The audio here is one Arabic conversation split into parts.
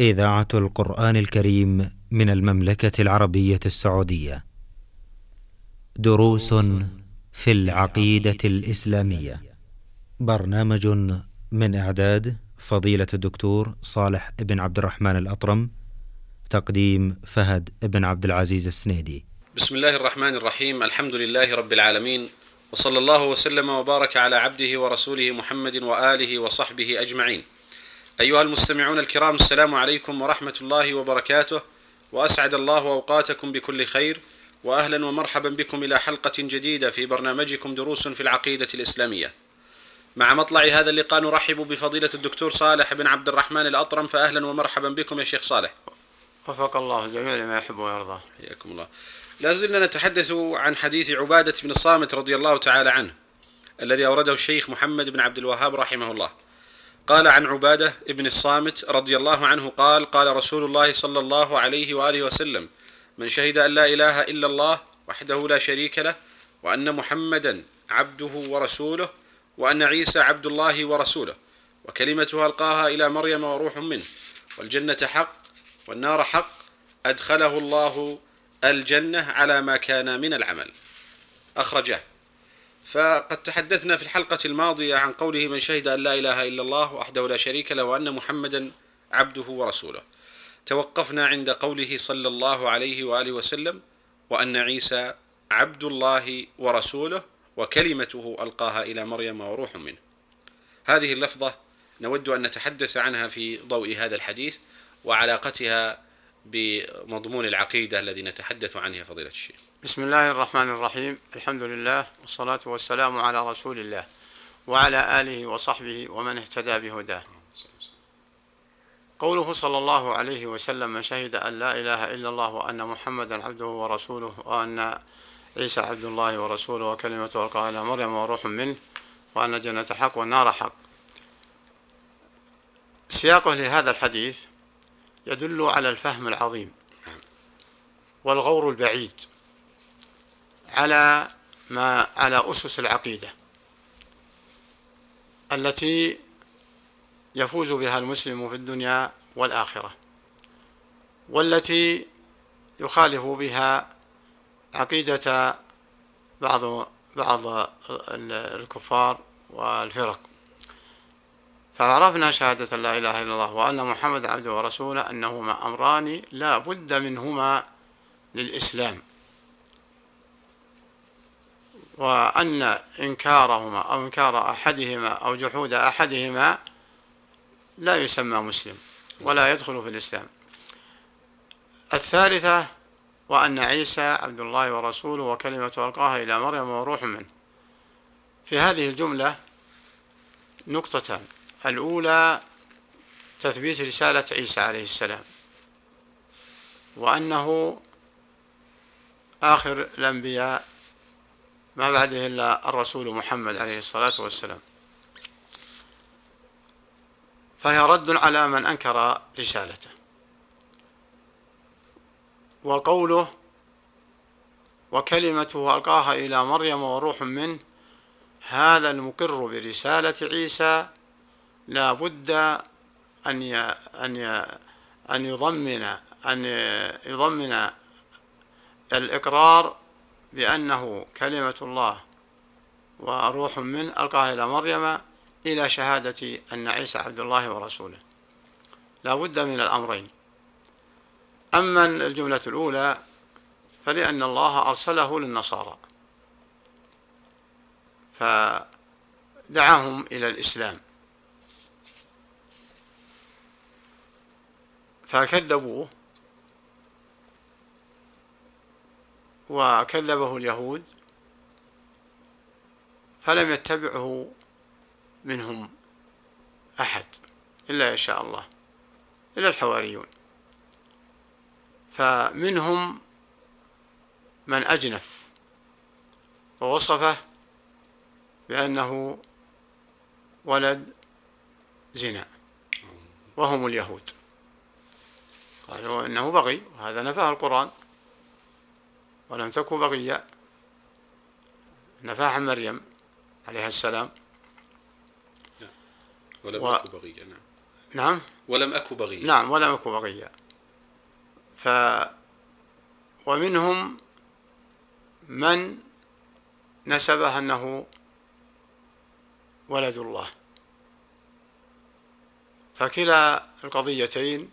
إذاعة القرآن الكريم من المملكة العربية السعودية. دروس في العقيدة الإسلامية. برنامج من إعداد فضيلة الدكتور صالح بن عبد الرحمن الأطرم. تقديم فهد بن عبد العزيز السنيدي. بسم الله الرحمن الرحيم الحمد لله رب العالمين وصلى الله وسلم وبارك على عبده ورسوله محمد وآله وصحبه أجمعين. أيها المستمعون الكرام السلام عليكم ورحمة الله وبركاته وأسعد الله أوقاتكم بكل خير واهلا ومرحبا بكم إلى حلقة جديدة في برنامجكم دروس في العقيدة الإسلامية. مع مطلع هذا اللقاء نرحب بفضيلة الدكتور صالح بن عبد الرحمن الأطرم فاهلا ومرحبا بكم يا شيخ صالح. وفق الله الجميع لما يحب ويرضى حياكم الله. لا زلنا نتحدث عن حديث عبادة بن الصامت رضي الله تعالى عنه الذي أورده الشيخ محمد بن عبد الوهاب رحمه الله قال عن عبادة بن الصامت رضي الله عنه قال قال رسول الله صلى الله عليه وآله وسلم من شهد أن لا إله إلا الله وحده لا شريك له وأن محمدا عبده ورسوله وأن عيسى عبد الله ورسوله وكلمته ألقاها إلى مريم وروح منه والجنة حق والنار حق أدخله الله الجنة على ما كان من العمل. أخرجه فقد تحدثنا في الحلقة الماضية عن قوله من شهد أن لا إله إلا الله وحده لا شريك له وأن محمدا عبده ورسوله توقفنا عند قوله صلى الله عليه وآله وسلم وأن عيسى عبد الله ورسوله وكلمته ألقاها إلى مريم وروح منه. هذه اللفظة نود أن نتحدث عنها في ضوء هذا الحديث وعلاقتها بمضمون العقيدة الذي نتحدث عنه فضيلة الشيخ. بسم الله الرحمن الرحيم الحمد لله والصلاة والسلام على رسول الله وعلى آله وصحبه ومن اهتدى بهداه قوله صلى الله عليه وسلم من شهد أن لا إله إلا الله وأن محمدا عبده ورسوله وأن عيسى عبد الله ورسوله وكلمته ألقاها إلى مريم وروح منه وأن الجنة حق والنار حق سياقه لهذا الحديث يدل على الفهم العظيم والغور البعيد على ما على أسس العقيدة التي يفوز بها المسلم في الدنيا والآخرة والتي يخالف بها عقيدة بعض بعض الكفار والفرق. فعرفنا شهادة لا إله إلا الله وأن محمد عبده ورسوله أنهما أمران لا بد منهما للإسلام. وأن إنكارهما أو إنكار أحدهما أو جحود أحدهما لا يسمى مسلم ولا يدخل في الإسلام. الثالثة وأن عيسى عبد الله ورسوله وكلمة ألقاها إلى مريم وروح منه. في هذه الجملة نقطتان. الأولى تثبيت رسالة عيسى عليه السلام. وأنه آخر الأنبياء ما بعده إلا الرسول محمد عليه الصلاة والسلام. فهي رد على من أنكر رسالته. وقوله وكلمته ألقاها إلى مريم وروح منه هذا المقر برسالة عيسى لا بد أن أن أن يضمن أن يضمن الإقرار بأنه كلمة الله وروح من ألقاها إلى مريم إلى شهادة أن عيسى عبد الله ورسوله. لا بد من الأمرين. أما الجملة الأولى فلأن الله أرسله للنصارى فدعاهم إلى الإسلام. فكذبوه وكذبه اليهود فلم يتبعه منهم أحد إلا يشاء الله إلا الحواريون. فمنهم من أجنف ووصفه بأنه ولد زنا وهم اليهود. قالوا إنه بغي وهذا نفاه القرآن. ولم تك بغيا نفاها مريم عليها السلام. نعم. ولم و... تك بغيا نعم. نعم. ولم أك بغيا نعم ولم أك بغيا ف ومنهم من نسبه أنه ولد الله. فكلا القضيتين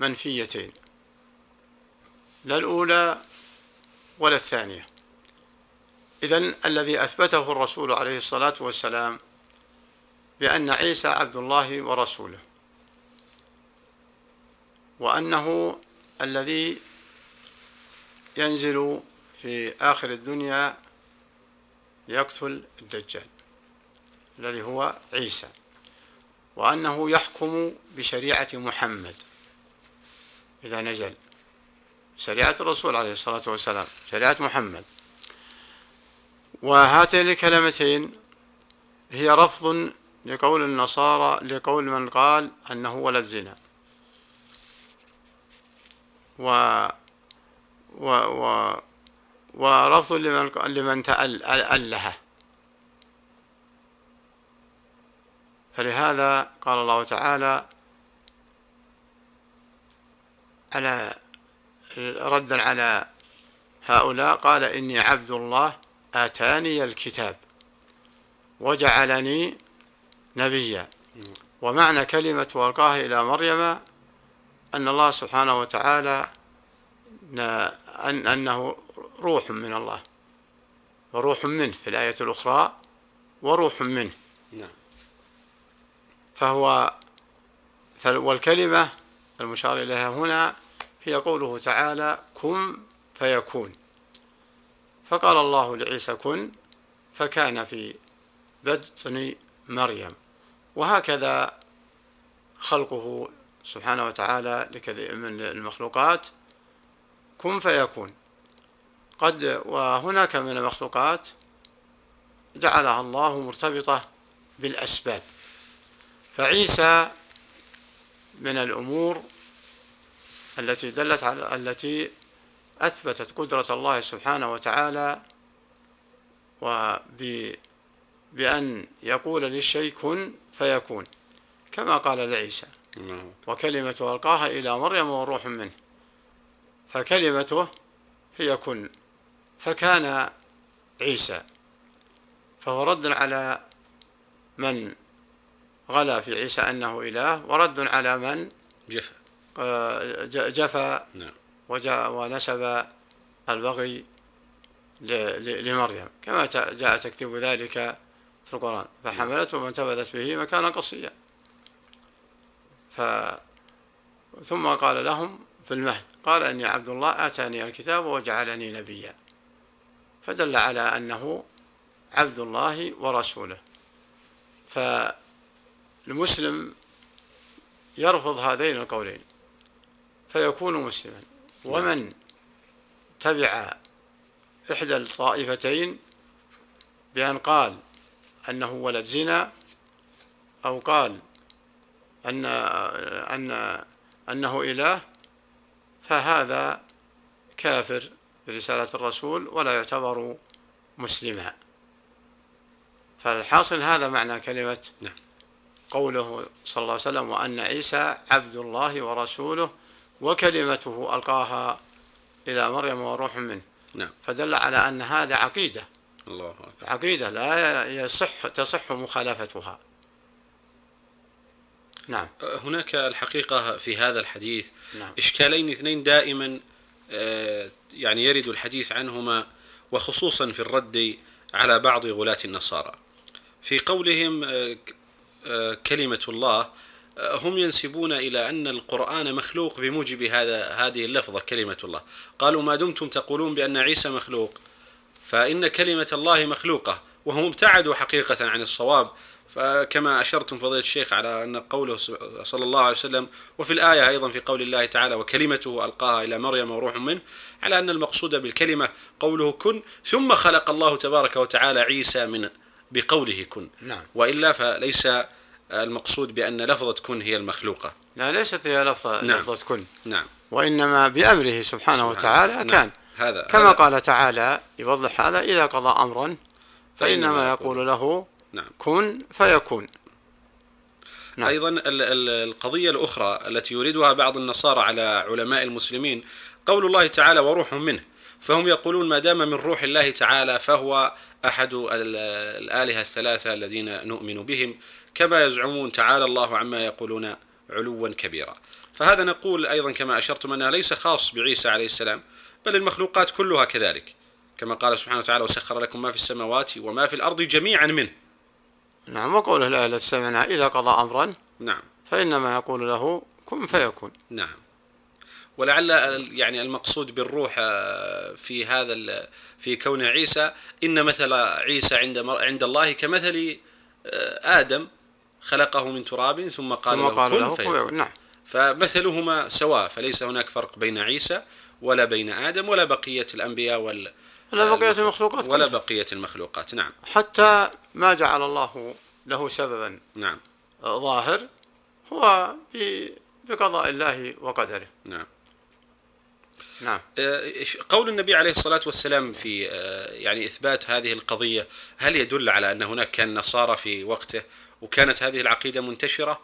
منفيتين. لا الأولى ولا الثانية. إذن الذي أثبته الرسول عليه الصلاة والسلام بأن عيسى عبد الله ورسوله وأنه الذي ينزل في آخر الدنيا يقتل الدجال الذي هو عيسى وأنه يحكم بشريعة محمد إذا نزل. شريعة الرسول عليه الصلاة والسلام شريعة محمد. وهاتين الكلمتين هي رفض لقول النصارى لقول من قال أنه ولد زنا. و و و ورفض لمن لمن تألها فلهذا قال الله تعالى على ردا على هؤلاء قال إني عبد الله آتاني الكتاب وجعلني نبيا. ومعنى كلمة ألقاها إلى مريم أن الله سبحانه وتعالى أن أنه روح من الله وروح منه في الآية الأخرى وروح منه. نعم. فهو والكلمة المشار إليها هنا هي قوله تعالى كن فيكون فقال الله لعيسى كن فكان في بطن مريم. وهكذا خلقه سبحانه وتعالى من المخلوقات. كن فيكون قد وهناك من المخلوقات جعلها الله مرتبطة بالأسباب. فعيسى من الأمور التي دلت على التي أثبتت قدرة الله سبحانه وتعالى بأن يقول للشيء كن فيكون كما قال لعيسى. وكلمة ألقاها إلى مريم وروح منه. فكلمته هي كن. فكان عيسى. فهو رد على من غلا في عيسى أنه إله ورد على من جفا. جفا نعم. ونسب البغي لمريم كما جاء تكتيب ذلك في القرآن. فحملته وانتبذت به مكانا قصيا. ف ثم قال لهم في المهد قال إني عبد الله آتاني الكتاب وجعلني نبيا. فدل على أنه عبد الله ورسوله. فالمسلم يرفض هذين القولين. فيكون مسلما ومن تبع إحدى الطائفتين بأن قال أنه ولد زنا أو قال أن أن أنه إله فهذا كافر برسالة الرسول ولا يعتبر مسلما فالحاصل هذا معنى كلمة نعم. قوله صلى الله عليه وسلم وأن عيسى عبد الله ورسوله وكلمته ألقاها إلى مريم وروح منه. نعم. فدل على أن هذا عقيدة. الله أكبر. عقيدة لا يصح تصح مخالفتها. نعم. هناك الحقيقة في هذا الحديث. نعم. إشكالين اثنين دائما آه، يعني يرد الحديث عنهما وخصوصا في الرد على بعض غلاة النصارى. في قولهم آه، كلمة الله هم ينسبون إلى أن القرآن مخلوق بموجب هذا هذه اللفظة كلمة الله. قالوا ما دمتم تقولون بأن عيسى مخلوق؟ فإن كلمة الله مخلوقة وهم ابتعدوا حقيقة عن الصواب. فكما أشرتم فضيلة الشيخ على أن قوله صلى الله عليه وسلم وفي الآية أيضا في قول الله تعالى وكلمته ألقاها إلى مريم وروح منه على أن المقصود بالكلمة قوله كن ثم خلق الله تبارك وتعالى عيسى من بقوله كن نعم. وإلا فليس المقصود بأن لفظة كن هي المخلوقة. لا ليست هي لفظة نعم. لفظة كن. نعم. وإنما بأمره سبحانه سبحانه. وتعالى نعم. كان. هذا كما هذا قال تعالى يوضح هذا إذا قضى أمرا فإنما فإنما يقول. له نعم. كن فيكون. نعم. أيضا ال- ال- القضية الأخرى التي يريدها بعض النصارى على علماء المسلمين قول الله تعالى وروح منه. فهم يقولون ما دام من روح الله تعالى فهو أحد ال- الآلهة الثلاثة الذين نؤمن بهم. كما يزعمون تعالى الله عما يقولون علوا كبيرا. فهذا نقول أيضا كما أشرتم أنه ليس خاص بعيسى عليه السلام بل المخلوقات كلها كذلك. كما قال سبحانه وتعالى وسخر لكم ما في السماوات وما في الأرض جميعا منه. نعم وقوله لا التي سمعنا إذا قضى أمرا نعم. فإنما يقول له كن فيكون. نعم. ولعل يعني المقصود بالروح آه، في هذا في كون عيسى إن مثل عيسى عند عند الله كمثل آه، آدم. خلقه من تراب ثم قال ثم له قال له فيكون. نعم. فمثلهما سواء فليس هناك فرق بين عيسى ولا بين آدم ولا بقية الأنبياء وال ولا بقية المخلوقات. ولا. بقية المخلوقات نعم. حتى ما جعل الله له سببا نعم. ظاهر هو بقضاء الله وقدره. نعم. نعم. آه، قول النبي عليه الصلاة والسلام في آه، يعني إثبات هذه القضية هل يدل على أن هناك كان نصارى في وقته؟ وكانت هذه العقيدة منتشرة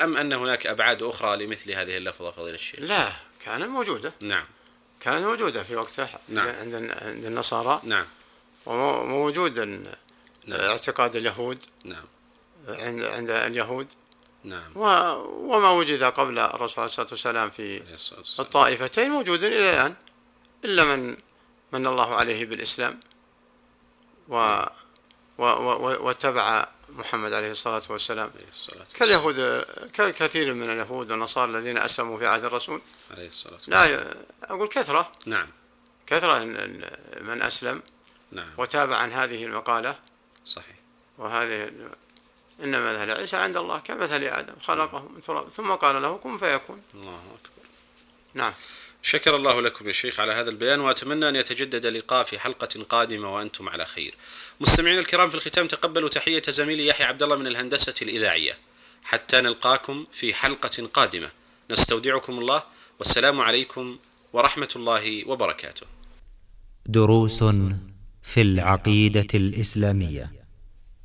أم أن هناك أبعاد أخرى لمثل هذه اللفظة فضيلة الشيخ؟ لا كانت موجودة. نعم. كانت موجودة في وقته نعم. عند عند النصارى. نعم. وموجود نعم. اعتقاد اليهود. نعم. عند عند اليهود. نعم. و- وما وجد قبل الرسول عليه الصلاة والسلام في. الطائفتين موجود إلى الآن إلا من من الله عليه بالإسلام. و و و واتبع محمد عليه الصلاة والسلام. عليه الصلاة. كاليهود كالكثير من اليهود والنصارى الذين أسلموا في عهد الرسول. عليه الصلاة والسلام. لا أقول كثرة. نعم. كثرة من أسلم نعم. وتابع عن هذه المقالة. صحيح. وهذه إن مثل عيسى عند الله كمثل آدم خلقه من تراب. ثم قال له كن فيكون. الله أكبر. نعم. شكر الله لكم يا شيخ على هذا البيان وأتمنى أن يتجدد اللقاء في حلقة قادمة وأنتم على خير. مستمعينا الكرام في الختام تقبلوا تحية زميلي يحيى عبد الله من الهندسة الإذاعية. حتى نلقاكم في حلقة قادمة. نستودعكم الله والسلام عليكم ورحمة الله وبركاته. دروس في العقيدة الإسلامية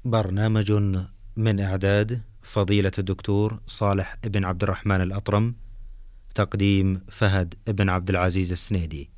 برنامج من إعداد فضيلة الدكتور صالح بن عبد الرحمن الأطرم تقديم فهد بن عبد العزيز السنيدي.